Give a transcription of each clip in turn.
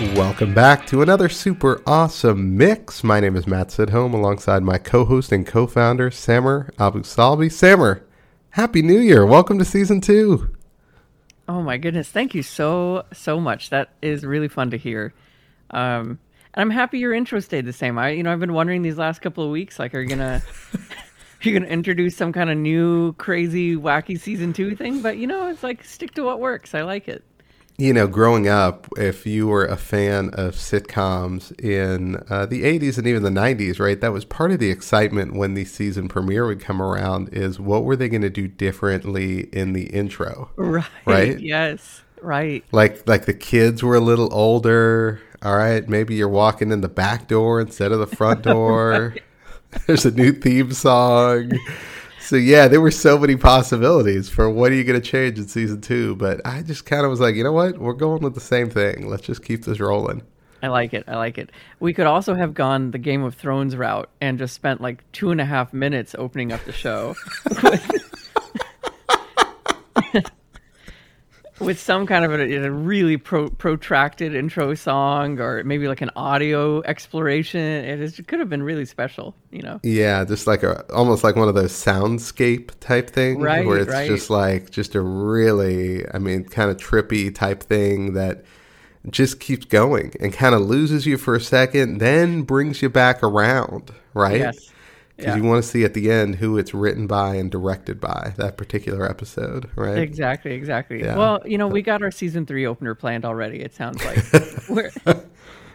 Welcome back to another super awesome mix. My name is Matt Sidholm alongside my co-host and co-founder Samer Abu Salbi. Samer, Happy New Year. Welcome to season two. Oh my goodness. Thank you so so much. That is really fun to hear. Um and I'm happy your intro stayed the same. I you know, I've been wondering these last couple of weeks, like are you gonna are you gonna introduce some kind of new crazy wacky season two thing? But you know, it's like stick to what works. I like it you know, growing up, if you were a fan of sitcoms in uh, the 80s and even the 90s, right, that was part of the excitement when the season premiere would come around is what were they going to do differently in the intro? Right. Right? Yes. Right. Like like the kids were a little older. All right, maybe you're walking in the back door instead of the front door. right. There's a new theme song. So yeah, there were so many possibilities for what are you going to change in season two, but I just kind of was like, you know what, we're going with the same thing. Let's just keep this rolling. I like it. I like it. We could also have gone the Game of Thrones route and just spent like two and a half minutes opening up the show. with some kind of a, a really pro, protracted intro song or maybe like an audio exploration. It, is, it could have been really special you know? Yeah just like a almost like one of those soundscape type things right, where it's right. just like just a really i mean kind of trippy type thing that just keeps going and kind of loses you for a second then brings you back around right? Yes because yeah. you want to see at the end who it's written by and directed by that particular episode, right? Exactly, exactly. Yeah. Well, you know, we got our season three opener planned already. It sounds like we're.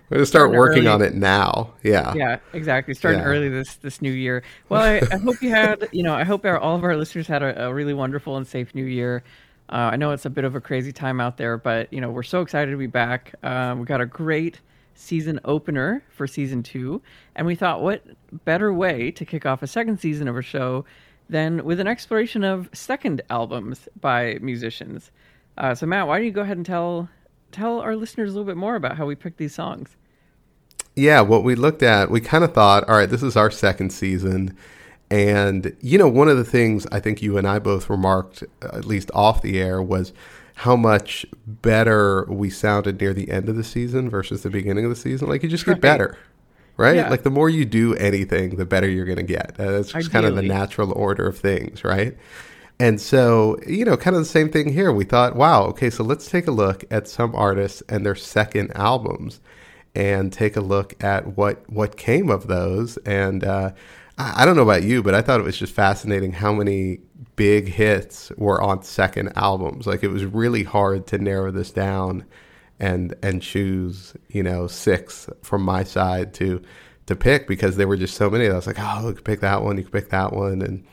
We're gonna start working early. on it now. Yeah. Yeah, exactly. Starting yeah. early this this new year. Well, I, I, hope you had, you know, I hope our, all of our listeners had a, a really wonderful and safe new year. Uh, I know it's a bit of a crazy time out there, but you know, we're so excited to be back. Um, we got a great season opener for season two. And we thought, what better way to kick off a second season of a show than with an exploration of second albums by musicians? Uh, so, Matt, why don't you go ahead and tell tell our listeners a little bit more about how we picked these songs? Yeah, what we looked at, we kind of thought, all right, this is our second season. And, you know, one of the things I think you and I both remarked, at least off the air, was how much better we sounded near the end of the season versus the beginning of the season. Like you just get better, right? Yeah. Like the more you do anything, the better you're going to get. Uh, that's just Ideally. kind of the natural order of things, right? And so, you know, kind of the same thing here. We thought, wow, okay, so let's take a look at some artists and their second albums and take a look at what what came of those. And uh, I, I don't know about you, but I thought it was just fascinating how many big hits were on second albums. Like it was really hard to narrow this down and and choose, you know, six from my side to to pick because there were just so many. I was like, oh, you could pick that one, you could pick that one, and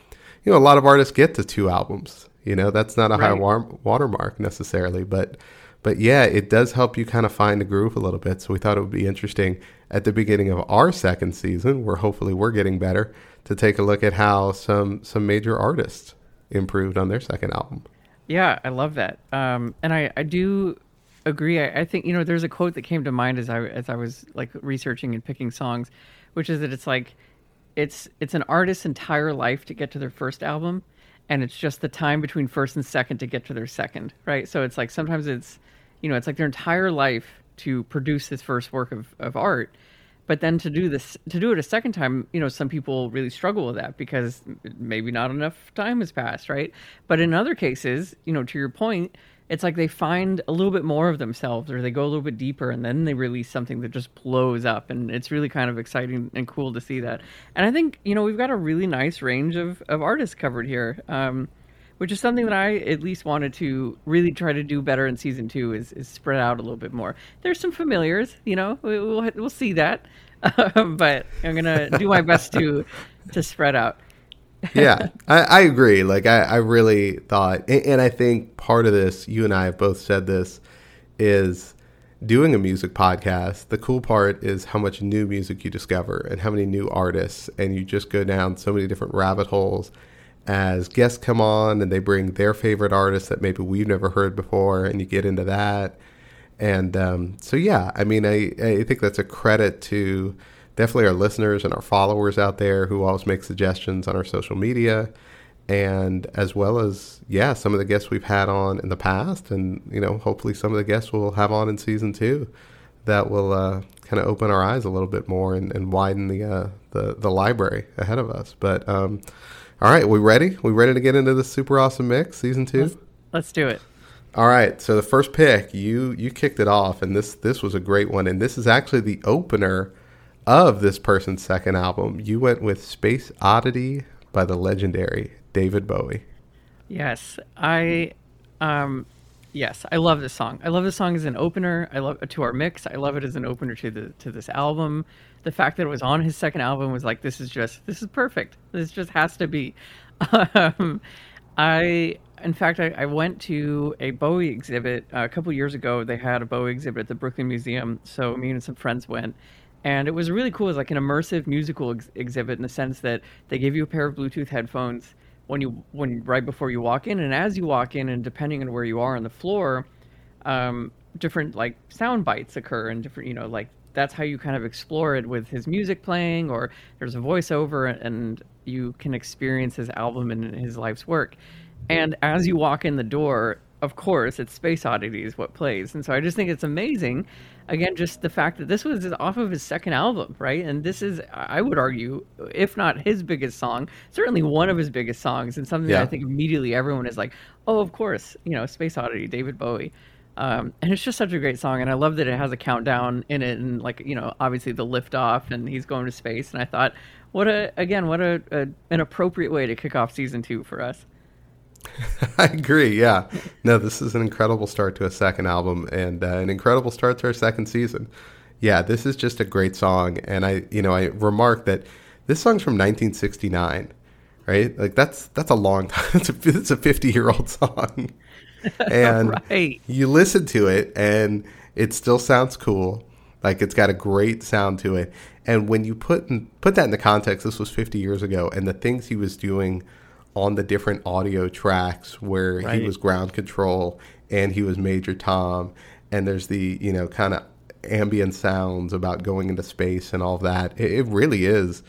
you know, a lot of artists get to two albums. You know, that's not a right. high war- watermark necessarily, but but yeah, it does help you kind of find a groove a little bit. So we thought it would be interesting at the beginning of our second season, where hopefully we're getting better, to take a look at how some some major artists improved on their second album. Yeah, I love that. Um, and I, I do agree. I, I, think you know there's a quote that came to mind as I as I was like researching and picking songs, which is that it's like it's it's an artist's entire life to get to their first album, and it's just the time between first and second to get to their second, right? So it's like sometimes it's you know it's like their entire life to produce this first work of, of art. But then to do this to do it a second time you know some people really struggle with that because maybe not enough time has passed right? But in other cases you know to your point it's like they find a little bit more of themselves or they go a little bit deeper and then they release something that just blows up. And it's really kind of exciting and cool to see that. And i think you know we've got a really nice range of, of artists covered here. Um, which is something that I at least wanted to really try to do better in season two is, is spread out a little bit more. There's some familiars, you know, we'll, we'll see that, but I'm gonna do my best to to spread out. yeah, I, I, agree. Like I, I really thought, and, and I think part of this, you and I have both said this, is doing a music podcast. The cool part is how much new music you discover and how many new artists, and you just go down so many different rabbit holes as guests come on and they bring their favorite artists that maybe we've never heard before, and you get into that. And um, so, yeah, I mean, I, I think that's a credit to definitely our listeners and our followers out there who always make suggestions on our social media and as well as yeah some of the guests we've had on in the past and you know hopefully some of the guests we'll have on in season two that will uh, kind of open our eyes a little bit more and, and widen the, uh, the the library ahead of us but um, all right we ready? We ready to get into the super awesome mix season 2 let's, let's do it. All right so the first pick you you kicked it off and this this was a great one and this is actually the opener of this person's second album, you went with Space Oddity by the legendary David Bowie. Yes, I um yes, I love this song. I love this song as an opener. I love to our mix. I love it as an opener to the to this album. The fact that it was on his second album was like this is just this is perfect. This just has to be. Um, I in fact I, I, went to a Bowie exhibit uh, a couple years ago. They had a Bowie exhibit at the Brooklyn Museum, so me and some friends went and it was really cool. It was like an immersive musical ex- exhibit in the sense that they give you a pair of Bluetooth headphones when you when right before you walk in, and as you walk in, and depending on where you are on the floor, um, different like sound bites occur, and different you know like that's how you kind of explore it with his music playing, or there's a voiceover, and you can experience his album and his life's work. And as you walk in the door, of course, it's Space Oddity's what plays, and so I just think it's amazing again, just the fact that this was off of his second album, right? And this is, I would argue, if not his biggest song, certainly one of his biggest songs, and something yeah. that I think immediately everyone is like, oh, of course, you know, Space Oddity, David Bowie. Um, and it's just such a great song, and I love that it has a countdown in it, and like you know, obviously the lift off, and he's going to space. And I thought, what a again, what a, a an appropriate way to kick off season two for us. I agree. Yeah. No, this is an incredible start to a second album and uh, an incredible start to our second season. Yeah, this is just a great song. And I, you know, I remarked that this song's from 1969, right? Like that's that's a long time. It's a, it's a 50 year old song, and right. you listen to it and it still sounds cool. Like it's got a great sound to it. And when you put in, put that in the context, this was 50 years ago, and the things he was doing on the different audio tracks where right. he was ground control and he was Major Tom, and there's the you know kind of ambient sounds about going into space and all that. It, it, really is,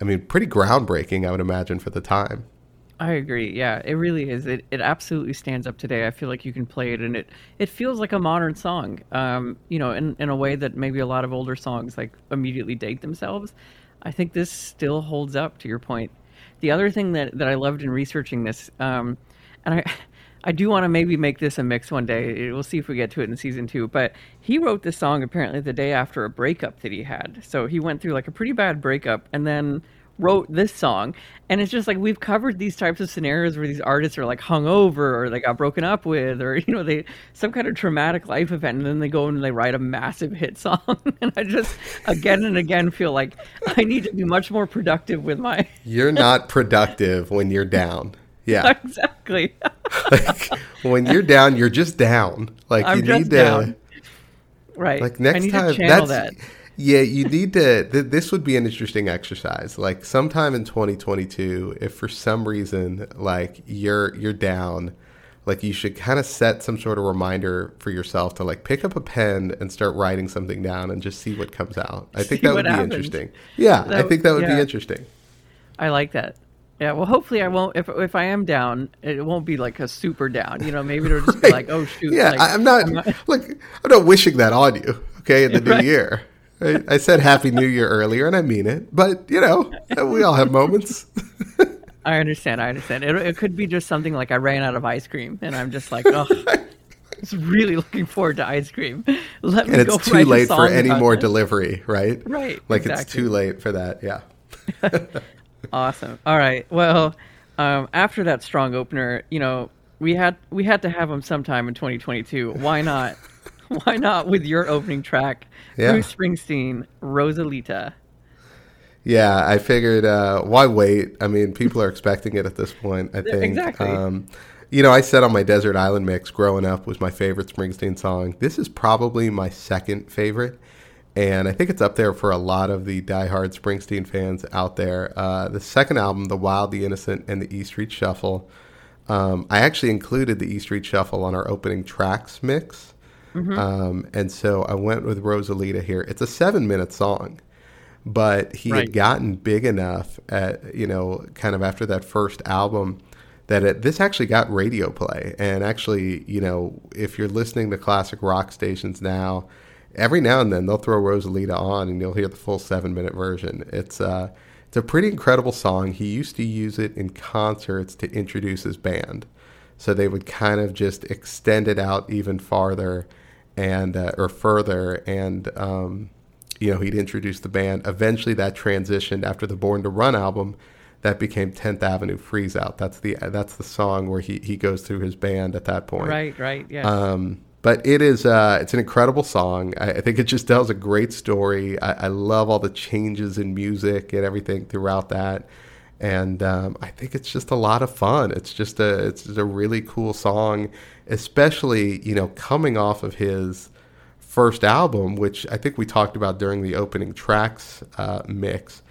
I mean, pretty groundbreaking. I would imagine for the time. I agree. Yeah, it really is. It it absolutely stands up today. I feel like you can play it, and it it feels like a modern song. Um, you know, in in a way that maybe a lot of older songs like immediately date themselves. I think this still holds up. To your point, the other thing that, that I loved in researching this, um, and I, I do want to maybe make this a mix one day. We'll see if we get to it in season two. But he wrote this song apparently the day after a breakup that he had. So he went through like a pretty bad breakup and then wrote this song and it's just like we've covered these types of scenarios where these artists are like hung over or they got broken up with or you know they some kind of traumatic life event and then they go and they write a massive hit song. And i just again and again feel like i need to be much more productive with my you're not productive when you're down. Yeah. Exactly. Like when you're down you're just down. Like I'm you need to down. right. Like next time that's that yeah, you need to. Th- this would be an interesting exercise. Like sometime in 2022, if for some reason like you're you're down, like you should kind of set some sort of reminder for yourself to like pick up a pen and start writing something down and just see what comes out. I think that would be happens. interesting. Yeah, that, I think that would yeah. be interesting. I like that. Yeah, well, hopefully I won't. If if I am down, it won't be like a super down. You know, maybe it'll just right. be like, oh shoot. Yeah, like, I'm not, I'm not like I'm not wishing that on you. Okay, in the right. new year. I, I said Happy New Year earlier, and I mean it. But you know, we all have moments. I understand. I understand. It, it could be just something like I ran out of ice cream, and I'm just like, oh, I was really looking forward to ice cream. Let me and it's too late for any more that. delivery, right? Right. Like exactly. it's too late for that. Yeah. awesome. All right. Well, um, after that strong opener, you know, we had we had to have him sometime in 2022. Why not? Why not with your opening track, yeah. Bruce Springsteen, Rosalita? Yeah, I figured uh, why wait? I mean, people are expecting it at this point. I think exactly. Um, you know, I said on my Desert Island mix, growing up was my favorite Springsteen song. This is probably my second favorite. And I think it's up there for a lot of the diehard Springsteen fans out there. Uh, the second album, The Wild, the Innocent, and the E Street Shuffle. Um, I actually included the E Street Shuffle on our opening tracks mix. Mm-hmm. Um, and so I went with Rosalita here. It's a seven minute song, but he right. had gotten big enough at, you know, kind of after that first album that it, this actually got radio play. And actually, you know, if you're listening to classic rock stations now, every now and then they'll throw Rosalita on and you'll hear the full seven minute version. It's uh, it's a pretty incredible song. He used to use it in concerts to introduce his band, so they would kind of just extend it out even farther and uh, or further, and um, you know he'd introduce the band. Eventually, that transitioned after the Born to Run album that became 10th Avenue Freeze Out. That's the that's the song where he, he goes through his band at that point. Right, right, yeah. Um, but it is uh, it's an incredible song. I, I, think it just tells a great story. I, I, love all the changes in music and everything throughout that, and um, I think it's just a lot of fun. It's just a it's just a really cool song, especially you know coming off of his first album, which I think we talked about during the opening tracks uh, mix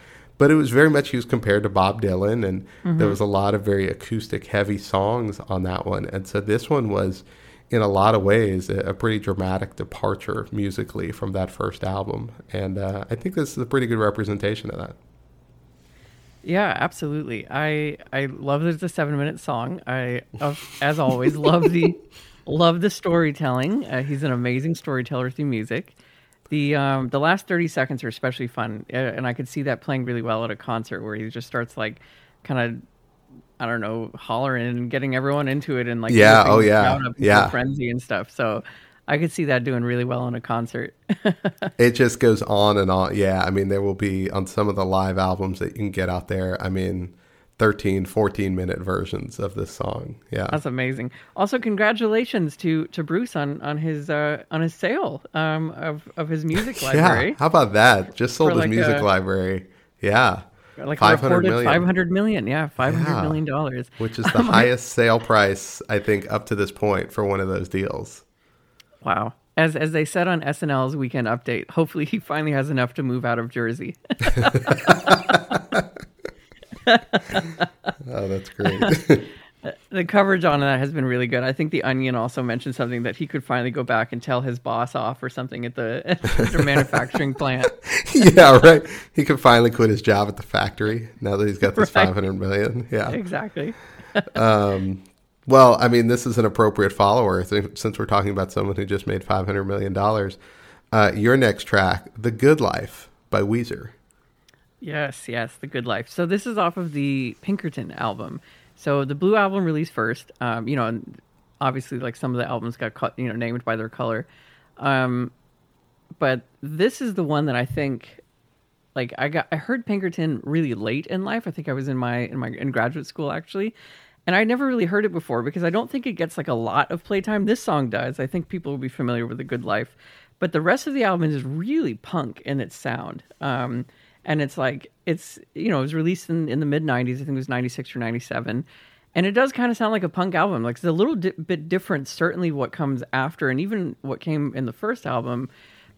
but it was very much he was compared to Bob Dylan, and mm-hmm. there was a lot of very acoustic heavy songs on that one. And so this one was, in a lot of ways, a, a pretty dramatic departure musically from that first album. And uh, I think this is a pretty good representation of that. Yeah, absolutely. I I love that it's a seven minute song. I, as always, love the love the storytelling. Uh, he's an amazing storyteller through music. The um, the last thirty seconds are especially fun, uh, and I could see that playing really well at a concert where he just starts like, kind of, I don't know, hollering and getting everyone into it and like yeah, oh yeah, yeah, frenzy and stuff. So I could see that doing really well in a concert. it just goes on and on. Yeah, I mean, there will be on some of the live albums that you can get out there. I mean, 13 14 minute versions of this song yeah that's amazing also congratulations to to bruce on on his uh on his sale um of of his music library yeah how about that just sold his like music a, library yeah like 500 million. 500 million yeah 500 yeah. million dollars which is the highest sale price i think up to this point for one of those deals wow as as they said on SNL's Weekend Update, hopefully he finally has enough to move out of Jersey. oh, that's great. the coverage on that has been really good. I think the Onion also mentioned something that he could finally go back and tell his boss off or something at the, at the manufacturing plant. yeah, right. He could finally quit his job at the factory now that he's got this right. 500 million. Yeah. Exactly. um, well, I mean, this is an appropriate follower since we're talking about someone who just made $500 million. Uh, your next track, The Good Life by Weezer. Yes, yes, The Good Life. So this is off of the Pinkerton album. So the Blue album released first. Um, you know, obviously, like some of the albums got you know, named by their color. Um, but this is the one that I think, like, I got I heard Pinkerton really late in life. I think I was in my in my in graduate school actually, and I never really heard it before because I don't think it gets like a lot of playtime. This song does. I think people will be familiar with The Good Life, but the rest of the album is really punk in its sound. Um, and it's like it's you know it was released in, in the mid 90s i think it was 96 or 97 and it does kind of sound like a punk album like it's a little di- bit different certainly what comes after and even what came in the first album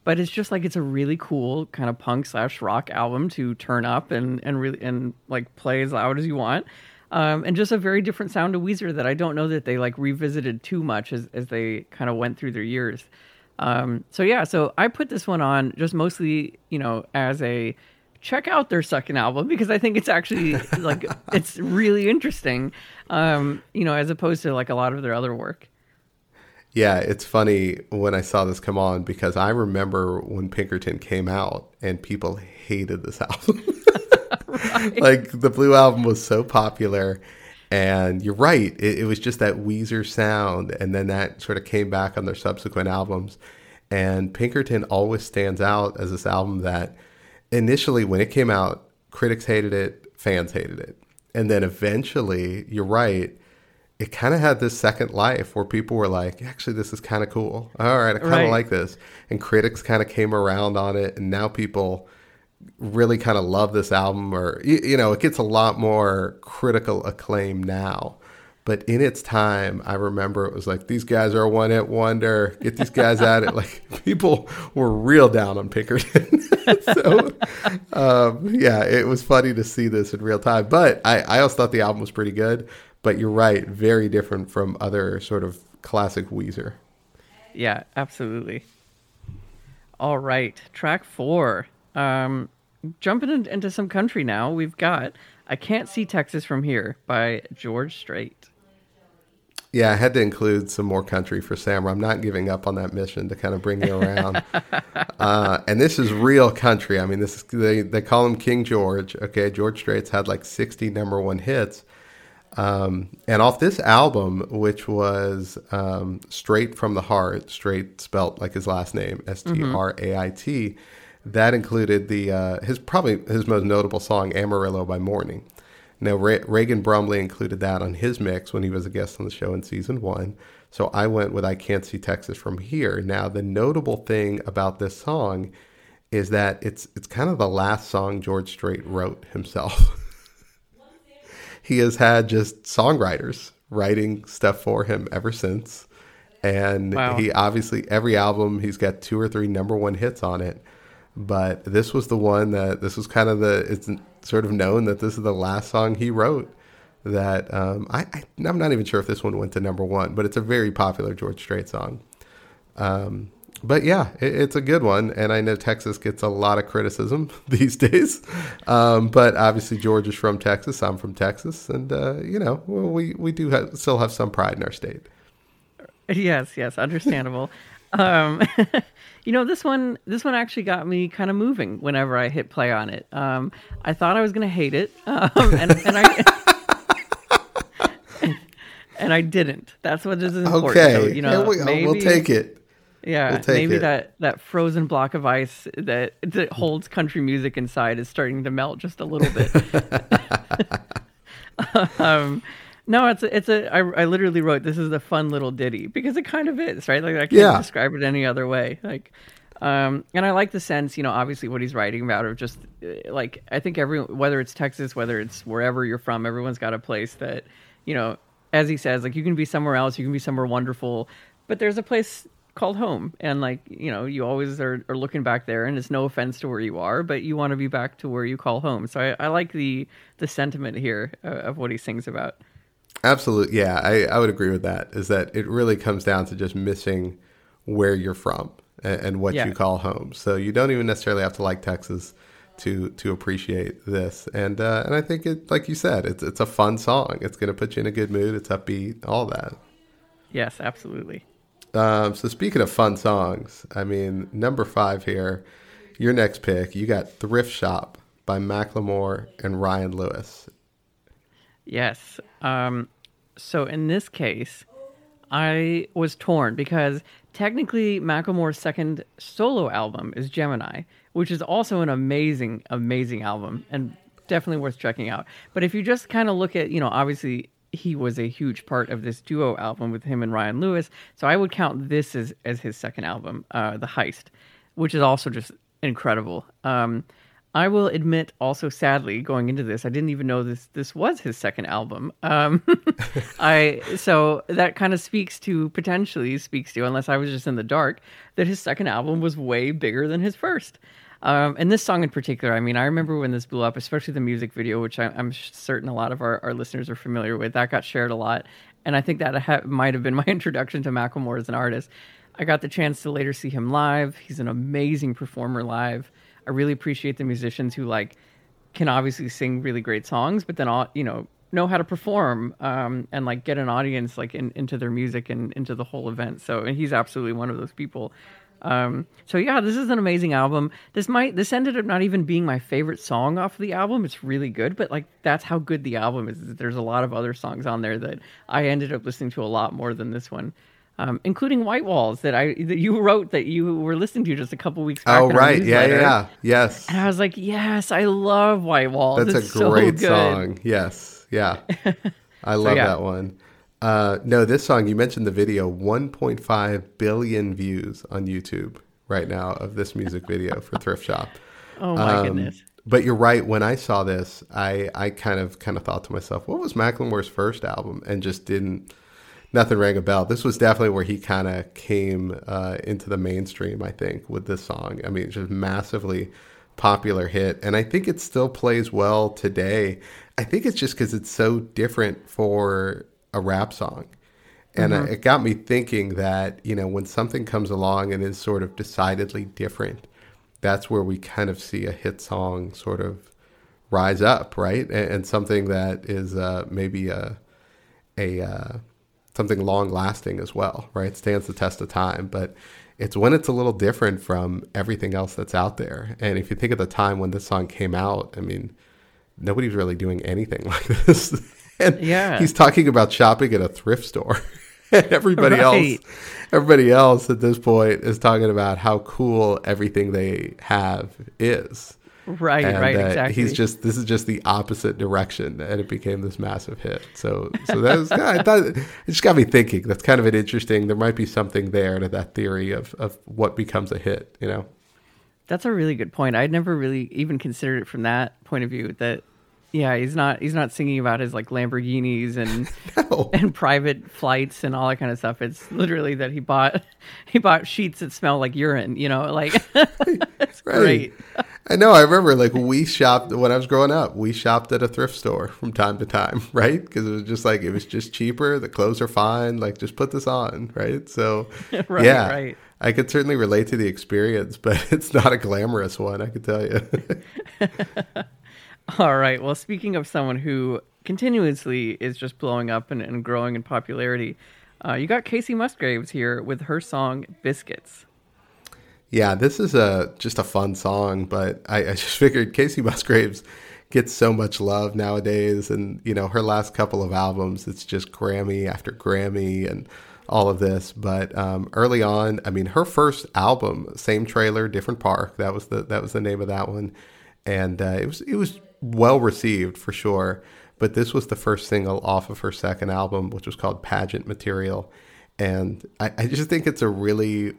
but it's just like it's a really cool kind of punk slash rock album to turn up and and really and like play as loud as you want um, and just a very different sound to Weezer that I don't know that they like revisited too much as, as they kind of went through their years. Um, so yeah, so I put this one on just mostly, you know, as a check out their second album because I think it's actually like it's really interesting, um, you know, as opposed to like a lot of their other work. Yeah, it's funny when I saw this come on because I remember when Pinkerton came out and people hated this album. Right. Like the Blue album was so popular. And you're right, it, it was just that Weezer sound. And then that sort of came back on their subsequent albums. And Pinkerton always stands out as this album that initially when it came out, critics hated it, fans hated it. And then eventually, you're right, it kind of had this second life where people were like, actually, this is kind of cool. All right, I kind of right. like this. And critics kind of came around on it. And now people really kind of love this album, or you, you know, it gets a lot more critical acclaim now. But in its time, I remember it was like these guys are a one hit wonder. Get these guys at it. Like people were real down on Pinkerton. so um, yeah, it was funny to see this in real time. But I, I also thought the album was pretty good. But you're right, very different from other sort of classic Weezer. Yeah, absolutely. All right, track four. Um, jumping in, into some country now. We've got "I Can't See Texas from Here" by George Strait. Yeah, I had to include some more country for Sam. I'm not giving up on that mission to kind of bring you around. uh, and this is real country. I mean, this is, they they call him King George. Okay, George Strait's had like 60 number one hits. Um, and off this album, which was um, Strait from the Heart, straight spelt like his last name, S T R A I T, that included the uh, his probably his most notable song, Amarillo by Morning. Now, Reagan Brumley included that on his mix when he was a guest on the show in season one. So I went with I Can't See Texas from Here. Now, the notable thing about this song is that it's it's kind of the last song George Strait wrote himself. he has had just songwriters writing stuff for him ever since. And wow. he obviously every album he's got two or three number one hits on it. But this was the one that this was kind of the it's sort of known that this is the last song he wrote. That um, I, I am not even sure if this one went to number one, but it's a very popular George Strait song. Um, but yeah, it, it's a good one, and I know Texas gets a lot of criticism these days. Um, but obviously, George is from Texas. I'm from Texas, and uh, you know, we we do have, still have some pride in our state. Yes, yes, understandable. you know, this one, this one actually got me kind of moving whenever I hit play on it. Um, I thought I was going to hate it, um, and, and I. and I didn't. That's what is important. Okay, so, you know, we maybe, we'll take it. Yeah, we'll maybe it. that that frozen block of ice that that holds country music inside is starting to melt just a little bit. um, no, it's a, it's a. I, I literally wrote this is a fun little ditty because it kind of is, right? Like I can't yeah. describe it any other way. Like, um, and I like the sense, you know, obviously what he's writing about of just uh, like I think every whether it's Texas, whether it's wherever you're from, everyone's got a place that, you know, as he says, like you can be somewhere else, you can be somewhere wonderful, but there's a place called home and like you know you always are, are looking back there and it's no offense to where you are but you want to be back to where you call home so i, I like the the sentiment here uh, of what he sings about Absolutely. Yeah, I, I would agree with that. Is that it really comes down to just missing where you're from and, and what yeah. you call home. So you don't even necessarily have to like Texas to to appreciate this. And uh, and I think it, like you said, it's it's a fun song. It's going to put you in a good mood. It's upbeat, all that. Yes, absolutely. Um, so speaking of fun songs, I mean number five here, your next pick, you got Thrift Shop by Macklemore and Ryan Lewis. Yes. Um, so in this case, I was torn because technically Macklemore's second solo album is Gemini, which is also an amazing, amazing album and definitely worth checking out. But if you just kind of look at, you know, obviously he was a huge part of this duo album with him and Ryan Lewis, so I would count this as as his second album, uh, The Heist, which is also just incredible. Um, I will admit, also sadly, going into this, I didn't even know this this was his second album. Um, I so that kind of speaks to potentially speaks to, unless I was just in the dark, that his second album was way bigger than his first. Um, and this song in particular, I mean, I remember when this blew up, especially the music video, which I, am certain a lot of our, our listeners are familiar with. That got shared a lot, and I think that ha- might have been my introduction to Macklemore as an artist. I got the chance to later see him live. He's an amazing performer live. I really appreciate the musicians who like can obviously sing really great songs, but then all you know know how to perform um, and like get an audience like in, into their music and into the whole event. So and he's absolutely one of those people. Um, so yeah, this is an amazing album. This might this ended up not even being my favorite song off of the album. It's really good, but like that's how good the album is. There's a lot of other songs on there that I ended up listening to a lot more than this one um, including White Walls that I that you wrote that you were listening to just a couple weeks back. Oh right, yeah, yeah, yes. And I was like, yes, I love White Walls. That's it's a great so song. Yes, yeah, I love so, yeah. that one. Uh, no, this song you mentioned the video, 1.5 billion views on YouTube right now of this music video for Thrift Shop. Oh my um, goodness. But you're right. When I saw this, I, I kind of kind of thought to myself, what was Macklemore's first album? And just didn't nothing rang a bell. This was definitely where he kind of came uh, into the mainstream. I think with this song. I mean, just massively popular hit, and I think it still plays well today. I think it's just because it's so different for a rap song. And mm-hmm. it got me thinking that, you know, when something comes along and is sort of decidedly different, that's where we kind of see a hit song sort of rise up, right? And, and something that is uh, maybe a, a uh, something long lasting as well, right? Stands the test of time. But it's when it's a little different from everything else that's out there. And if you think of the time when this song came out, I mean, nobody's really doing anything like this. and yeah. he's talking about shopping at a thrift store. and everybody right. else everybody else at this point is talking about how cool everything they have is. Right, and, right, exactly. He's just this is just the opposite direction, and it became this massive hit. So, so that was I thought it just got me thinking. That's kind of an interesting. There might be something there to that theory of of what becomes a hit. You know, that's a really good point. I'd never really even considered it from that point of view. That yeah, he's not he's not singing about his like Lamborghinis and no. and private flights and all that kind of stuff. It's literally that he bought he bought sheets that smell like urine, you know, like it's right. great. I know. I remember like we shopped when I was growing up. We shopped at a thrift store from time to time, right? Because it was just like it was just cheaper. The clothes are fine. Like just put this on, right? So right, yeah, right. I could certainly relate to the experience, but it's not a glamorous one. I could tell you. All right. Well, speaking of someone who continuously is just blowing up and, and growing in popularity, uh, you got Kacey Musgraves here with her song "Biscuits." Yeah, this is a just a fun song, but I, I just figured Kacey Musgraves gets so much love nowadays, and you know her last couple of albums, it's just Grammy after Grammy and all of this. But um, early on, I mean, her first album, same trailer, different park. That was the that was the name of that one, and uh, it was it was well received for sure. But this was the first single off of her second album, which was called Pageant Material. And I, I just think it's a really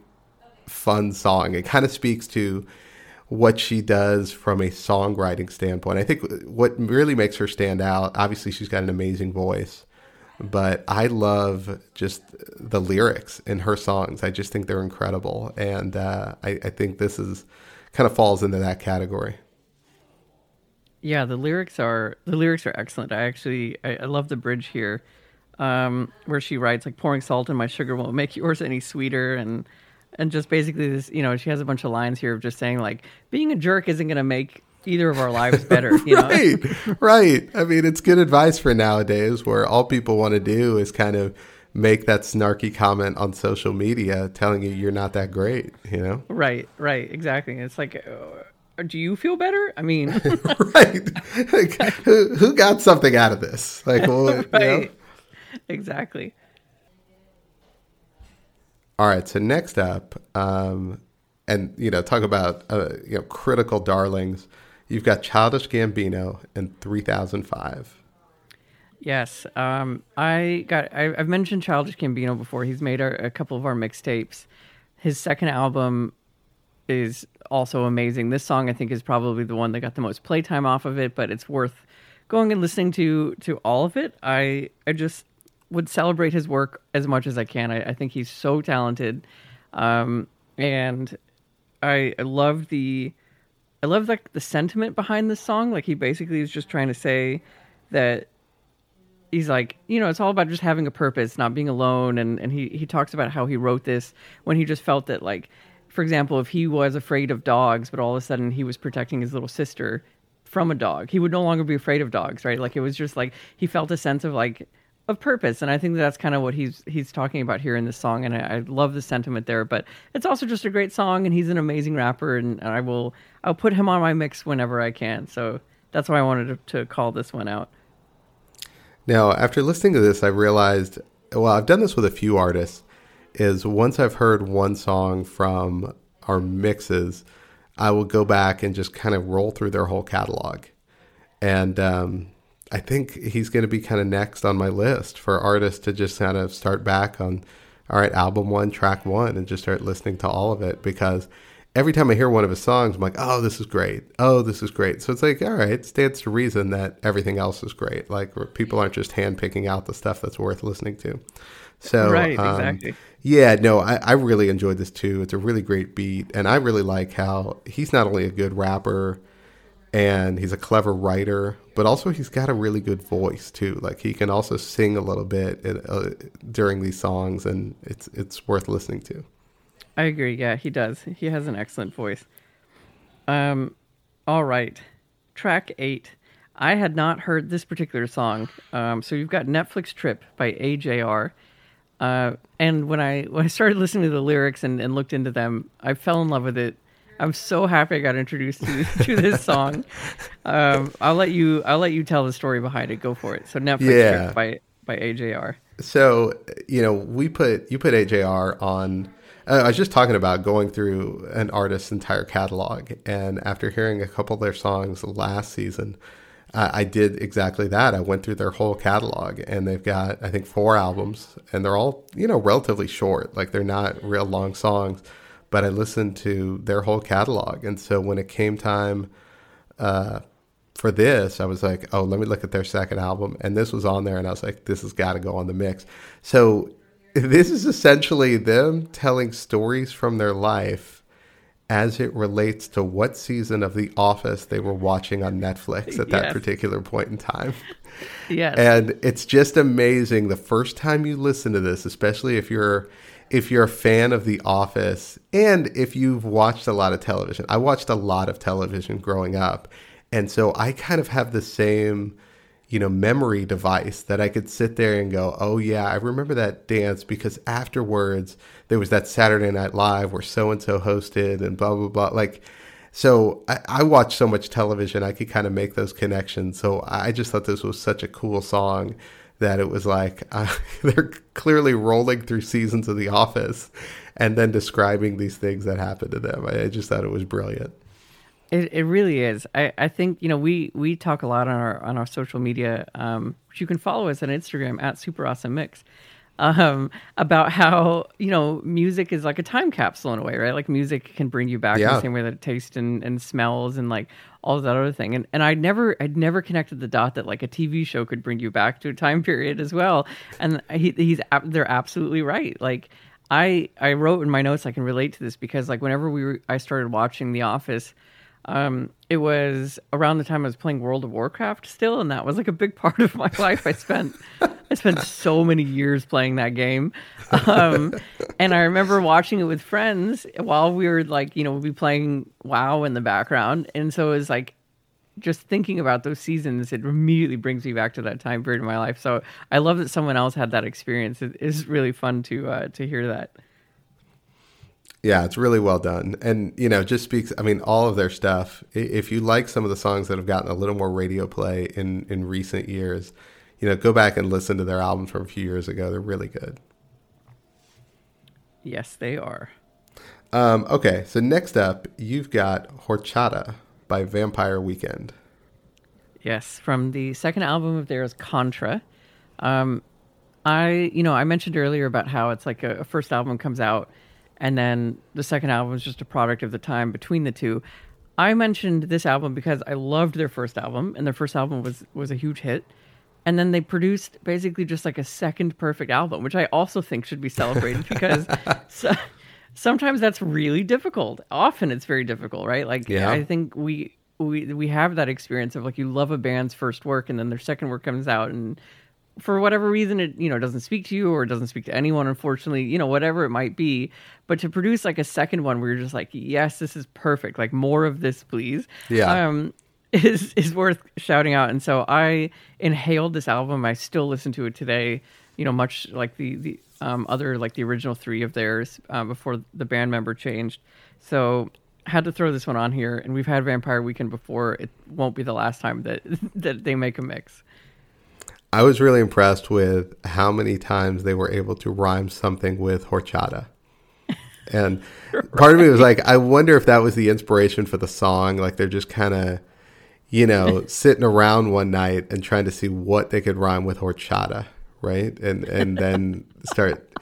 fun song. It kind of speaks to what she does from a songwriting standpoint. I think what really makes her stand out, obviously, she's got an amazing voice, but I love just the lyrics in her songs. I just think they're incredible. And uh, I, I think this is kind of falls into that category. Yeah, the lyrics are the lyrics are excellent. I actually I, I love the bridge here, um, where she writes like pouring salt in my sugar won't make yours any sweeter, and and just basically this you know she has a bunch of lines here of just saying like being a jerk isn't going to make either of our lives better. You right, know? right. I mean, it's good advice for nowadays, where all people want to do is kind of make that snarky comment on social media telling you you're not that great. You know? Right, right, exactly. It's like. Do you feel better? I mean, right? Like, who, who got something out of this? Like, well, right? You know? Exactly. All right. So next up, um, and you know, talk about uh, you know critical darlings. You've got Childish Gambino and 3005. Yes, um, I got. I, have mentioned Childish Gambino before. He's made our, a couple of our mixtapes. His second album is also amazing. This song I think is probably the one that got the most playtime off of it, but it's worth going and listening to to all of it. I I just would celebrate his work as much as I can. I, I think he's so talented, um, and I, I love the I love like the sentiment behind this song. Like he basically is just trying to say that he's like, you know, it's all about just having a purpose, not being alone. And, and he, he talks about how he wrote this when he just felt that like for example, if he was afraid of dogs, but all of a sudden he was protecting his little sister from a dog, he would no longer be afraid of dogs, right? Like it was just like he felt a sense of like of purpose, and I think that's kind of what he's he's talking about here in this song, and I, I, love the sentiment there. But it's also just a great song, and he's an amazing rapper, and, and I will I'll put him on my mix whenever I can. So that's why I wanted to, to call this one out. Now, after listening to this, I realized well, I've done this with a few artists is once I've heard one song from our mixes, I will go back and just kind of roll through their whole catalog. And um, I think he's going to be kind of next on my list for artists to just kind of start back on, all right, album one, track one, and just start listening to all of it because every time I hear one of his songs, I'm like, oh, this is great. Oh, this is great. So it's like, all right, stands to reason that everything else is great. Like people aren't just handpicking out the stuff that's worth listening to. So right, um, exactly. Yeah, no, I, I really enjoyed this too. It's a really great beat, and I really like how he's not only a good rapper and he's a clever writer, but also he's got a really good voice too. Like he can also sing a little bit in, uh, during these songs, and it's it's worth listening to. I agree. Yeah, he does. He has an excellent voice. Um, all right, track eight. I had not heard this particular song. Um, so you've got Netflix Trip by AJR. Uh, and when I when I started listening to the lyrics and, and looked into them, I fell in love with it. I'm so happy I got introduced to, to this song. Um, I'll let you I'll let you tell the story behind it. Go for it. So Netflix Yeah. By by AJR. So you know, we put you put AJR on. Uh, I was just talking about going through an artist's entire catalog, and after hearing a couple of their songs last season, uh, I did exactly that. I went through their whole catalog, and they've got I think four albums, and they're all you know relatively short, like they're not real long songs. But I listened to their whole catalog, and so when it came time uh, for this, I was like, oh, let me look at their second album. And this was on there, and I was like, this has got to go on the mix. So this is essentially them telling stories from their life as it relates to what season of The Office they were watching on Netflix at that Yes. particular point in time. Yes. And it's just amazing the first time you listen to this, especially if you're if you're a fan of The Office and if you've watched a lot of television. I watched a lot of television growing up. And so I kind of have the same, you know, memory device that I could sit there and go, "Oh yeah, I remember that dance because afterwards there was that Saturday Night Live where so and so hosted and blah blah blah." Like so I, I watched so much television, I could kind of make those connections. So I just thought this was such a cool song that it was like uh, they're clearly rolling through seasons of The Office and then describing these things that happened to them. I, I just thought it was brilliant. It, it really is. I, I think you know we we talk a lot on our on our social media. Um, which you can follow us on Instagram at Super Awesome Mix. Um, about how you know music is like a time capsule in a way, right? Like music can bring you back in Yeah. the same way that it tastes and, and smells and like all that other thing. And and I never I'd never connected the dot that like a TV show could bring you back to a time period as well. And he, he's they're absolutely right. Like I I wrote in my notes I can relate to this because like whenever we were, I started watching The Office um, it was around the time I was playing World of Warcraft still, and that was like a big part of my life. I spent I spent so many years playing that game, um, and I remember watching it with friends while we were like, you know, we'd be playing WoW in the background, and so it was like just thinking about those seasons. It immediately brings me back to that time period in my life. So I love that someone else had that experience. It is really fun to uh, to hear that. Yeah, it's really well done. And, you know, just speaks, I mean, all of their stuff. If you like some of the songs that have gotten a little more radio play in, in recent years, you know, go back and listen to their albums from a few years ago. They're really good. Yes, they are. Um, okay, so next up, you've got Horchata by Vampire Weekend. Yes, from the second album of theirs, Contra. Um, I, you know, I mentioned earlier about how it's like a, a first album comes out, and then the second album is just a product of the time between the two. I mentioned this album because I loved their first album, and their first album was was a huge hit. And then they produced basically just like a second perfect album, which I also think should be celebrated because so, sometimes that's really difficult. Often it's very difficult, right? Like Yeah. I think we we we have that experience of like you love a band's first work and then their second work comes out and for whatever reason it you know doesn't speak to you or doesn't speak to anyone unfortunately you know whatever it might be. But to produce like a second one where you're just like yes this is perfect like more of this please Yeah. um is is worth shouting out. And so i inhaled this album. I still listen to it today you know much like the the um, other like the original three of theirs uh, before the band member changed. So had to throw this one on here. And we've had vampire weekend before. It won't be the last time that that they make a mix I was really impressed with how many times they were able to rhyme something with horchata. And part of me was like, I wonder if that was the inspiration for the song. Like they're just kind of, you know, sitting around one night and trying to see what they could rhyme with horchata, right? And and then start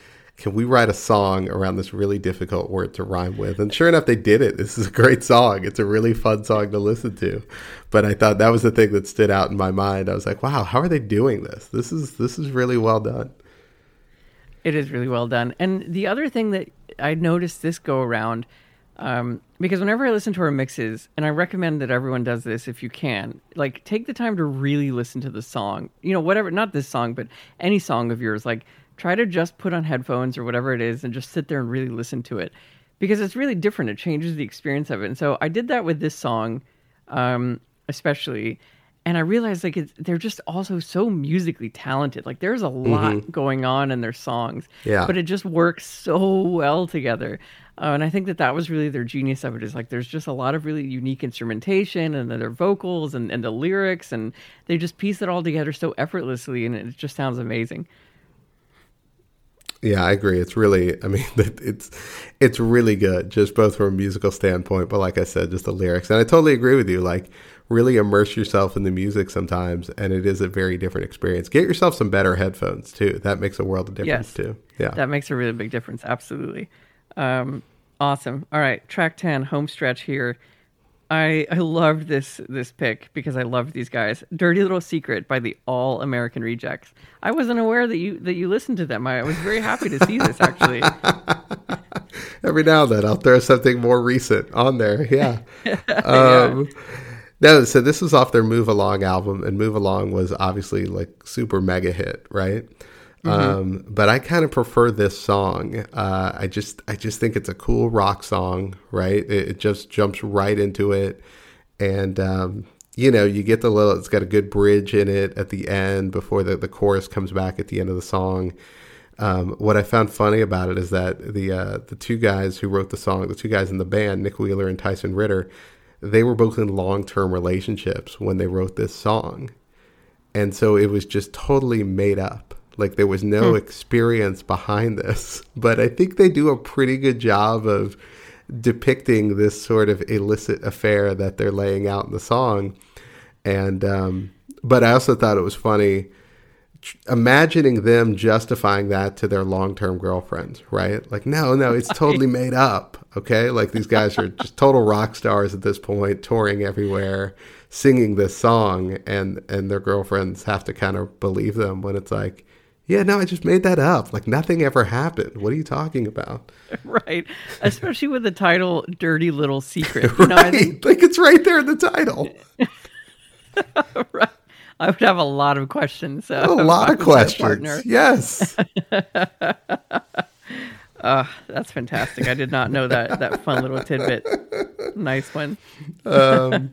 can we write a song around this really difficult word to rhyme with? And sure enough, they did it. This is a great song. It's a really fun song to listen to. But I thought that was the thing that stood out in my mind. I was like, wow, how are they doing this? This is this is really well done. It is really well done. And the other thing that I noticed this go around, um, because whenever I listen to our mixes, and I recommend that everyone does this if you can, like take the time to really listen to the song. You know, whatever, not this song, but any song of yours. Like try to just put on headphones or whatever it is and just sit there and really listen to it because it's really different. It changes the experience of it. And so I did that with this song, um, especially and I realized like it's, they're just also so musically talented. Like there's a lot mm-hmm. going on in their songs, yeah. But it just works so well together, uh, and I think that that was really their genius of it. Is like there's just a lot of really unique instrumentation and then their vocals and, and the lyrics, and they just piece it all together so effortlessly, and it just sounds amazing. Yeah, I agree. It's really, I mean, it's it's really good, just both from a musical standpoint, but like I said, just the lyrics. And I totally agree with you. Like, really immerse yourself in the music sometimes, and it is a very different experience. Get yourself some better headphones too. That makes a world of difference yes, too. Yeah, that makes a really big difference. Absolutely. Um, awesome. All right, track ten, home stretch here. I I loved this this pick because I loved these guys. Dirty Little Secret by the All American Rejects. I wasn't aware that you that you listened to them. I was very happy to see this actually. Every now and then I'll throw something more recent on there. Yeah. Um, yeah. No, so this was off their Move Along album, and Move Along was obviously like super mega hit, right? Mm-hmm. Um, but I kind of prefer this song. Uh, I just I just think it's a cool rock song, right? It, it just jumps right into it, and um, you know you get the little. It's got a good bridge in it at the end before the the chorus comes back at the end of the song. Um, what I found funny about it is that the uh, the two guys who wrote the song, the two guys in the band, Nick Wheeler and Tyson Ritter, they were both in long term relationships when they wrote this song, and so it was just totally made up like there was no hmm. experience behind this. But I think they do a pretty good job of depicting this sort of illicit affair that they're laying out in the song. And um, but I also thought it was funny imagining them justifying that to their long-term girlfriends, right? Like, no, no, it's totally made up. Okay, like these guys are just total rock stars at this point, touring everywhere, singing this song, and and their girlfriends have to kind of believe them when it's like, yeah, no, I just made that up. Like nothing ever happened. What are you talking about? Right. Especially with the title Dirty Little Secret. You know, right. Think... Like it's right there in the title. right. I would have a lot of questions. Uh, a lot of questions. Yes. uh, that's fantastic. I did not know that that fun little tidbit. Nice one. um,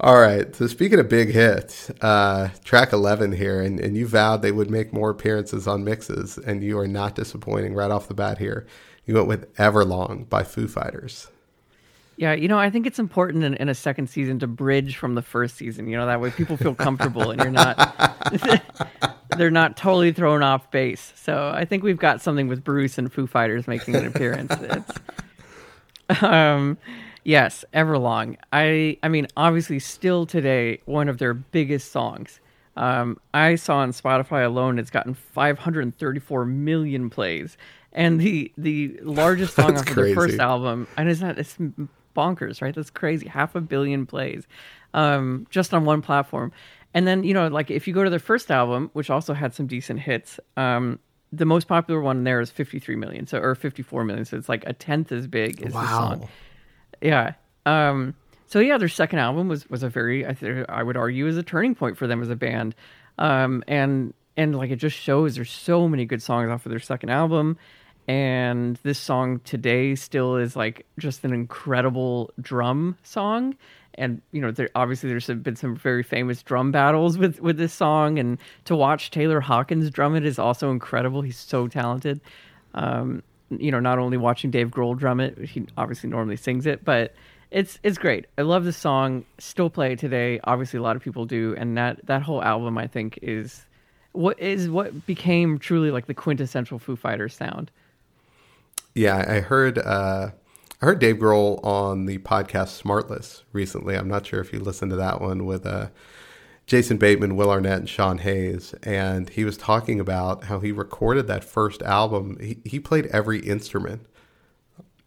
all right. So speaking of big hits, uh, track eleven here, and, and you vowed they would make more appearances on mixes, and you are not disappointing right off the bat here. You went with Everlong by Foo Fighters. Yeah, you know, I think it's important in, in, a second season to bridge from the first season. You know, that way people feel comfortable and you're not they're not totally thrown off base. So I think we've got something with Bruce and Foo Fighters making an appearance. It's, um, Yes, Everlong. I I mean, obviously, still today, one of their biggest songs. Um, I saw on Spotify alone, it's gotten 534 million plays, and the the largest song off of their first album. And is that it's bonkers, right? That's crazy. Half a billion plays, um, just on one platform. And then you know, like if you go to their first album, which also had some decent hits, um, the most popular one there is 53 million, so or 54 million. So it's like a tenth as big as wow. the song. Yeah. Um, so yeah, their second album was was a very I, th- I would argue is a turning point for them as a band. Um, and and like it just shows there's so many good songs off of their second album. And this song today still is like just an incredible drum song. And you know there obviously there's been some very famous drum battles with with this song. And to watch Taylor Hawkins drum it is also incredible. He's so talented. Um, you know, not only watching Dave Grohl drum it, he obviously normally sings it, but it's it's great. I love the song. Still play it today. Obviously, a lot of people do, and that that whole album, I think, is what is what became truly like the quintessential Foo Fighters sound. Yeah, I heard uh, I heard Dave Grohl on the podcast Smartless recently. I'm not sure if you listened to that one with uh, Jason Bateman, Will Arnett, and Sean Hayes, and he was talking about how he recorded that first album. He, he played every instrument.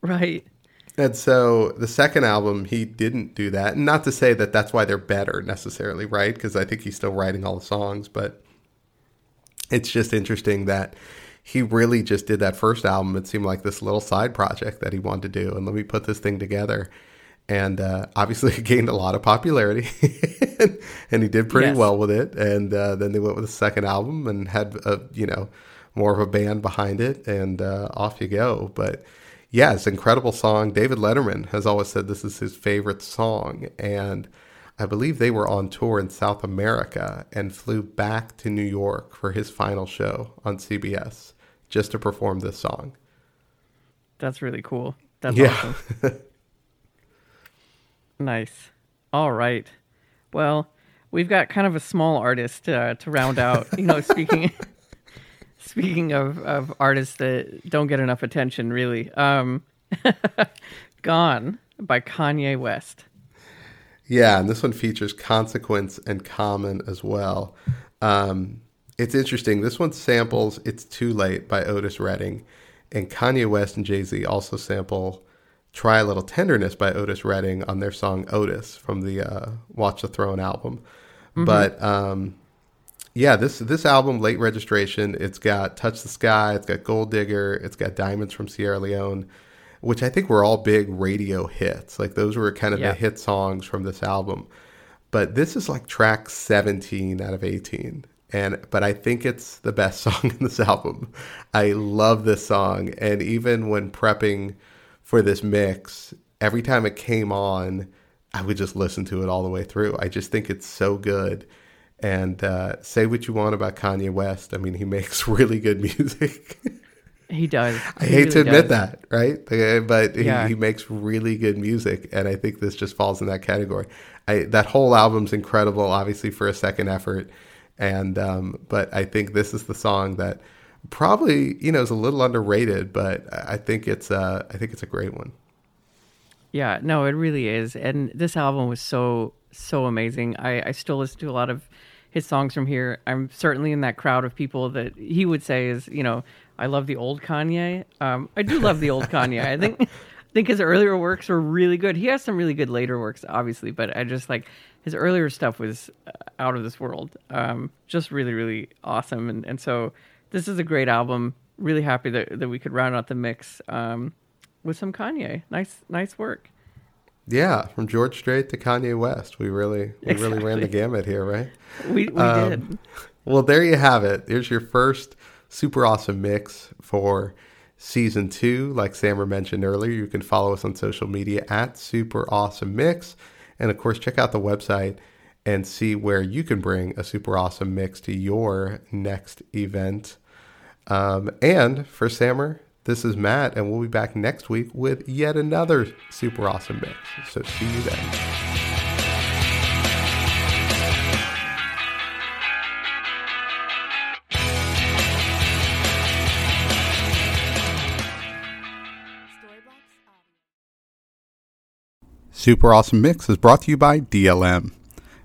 Right. And so the second album, he didn't do that. And not to say that that's why they're better necessarily, right? Because I think he's still writing all the songs, but it's just interesting that he really just did that first album. It seemed like this little side project that he wanted to do. And let me put this thing together and uh, obviously it gained a lot of popularity. And he did pretty yes. well with it. And uh, then they went with a second album and had a you know more of a band behind it. And uh, off you go. But yeah it's an incredible song. David letterman has always said this is his favorite song. And i believe they were on tour in south america and flew back to new york for his final show on cbs just to perform this song. That's really cool. That's yeah. awesome Nice. All right. Well, we've got kind of a small artist uh, to round out. You know, speaking speaking of, of artists that don't get enough attention, really. Um, Gone by Kanye West. Yeah, and this one features Consequence and Common as well. Um, it's interesting. This one samples It's Too Late by Otis Redding, and Kanye West and Jay Z also sample Try a Little Tenderness by Otis Redding on their song Otis from the uh, Watch the Throne album. Mm-hmm. But um, yeah, this this album, late registration, it's got Touch the Sky, it's got Gold Digger, it's got Diamonds from Sierra Leone, which I think were all big radio hits. Like those were kind of yeah. the hit songs from this album. But this is like track 17 out of 18 and but I think it's the best song in this album. I love this song, and even when prepping for this mix, every time it came on, I would just listen to it all the way through. I just think it's so good. And uh, say what you want about Kanye West. I mean, he makes really good music. he does. I hate really to admit does. that, right? Uh, but yeah. he, he, makes really good music, and I think this just falls in that category. I, that whole album's incredible, obviously for a second effort, and um, but I think this is the song that probably you know is a little underrated, but I think it's uh, I think it's a great one. Yeah, no, it really is, and this album was so so amazing. I, I still listen to a lot of his songs from here. I'm certainly in that crowd of people that he would say is you know I love the old Kanye. Um, I do love the old Kanye. I think I think his earlier works were really good. He has some really good later works, obviously, but I just like his earlier stuff was uh, out of this world. Um, just really, really awesome, and and so this is a great album. Really happy that, that we could round out the mix um, with some Kanye. Nice, nice work. Yeah, from George Strait to Kanye West, we really we exactly. really ran the gamut here, right? We we um, did. Well, there you have it. Here's your first super awesome mix for season two. Like Samer mentioned earlier, you can follow us on social media at Super Awesome Mix, and of course, check out the website and see where you can bring a super awesome mix to your next event. Um, and for Sammer, this is Matt, and we'll be back next week with yet another super awesome mix. So see you then. Super Awesome Mix is brought to you by DLM.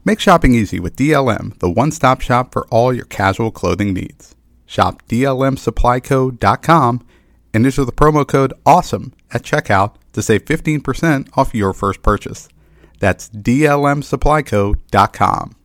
Make shopping easy with DLM, the one stop shop for all your casual clothing needs. Shop DLMSupplyCo.com and enter the promo code AWESOME at checkout to save 15% off your first purchase. That's DLMSupplyCo.com.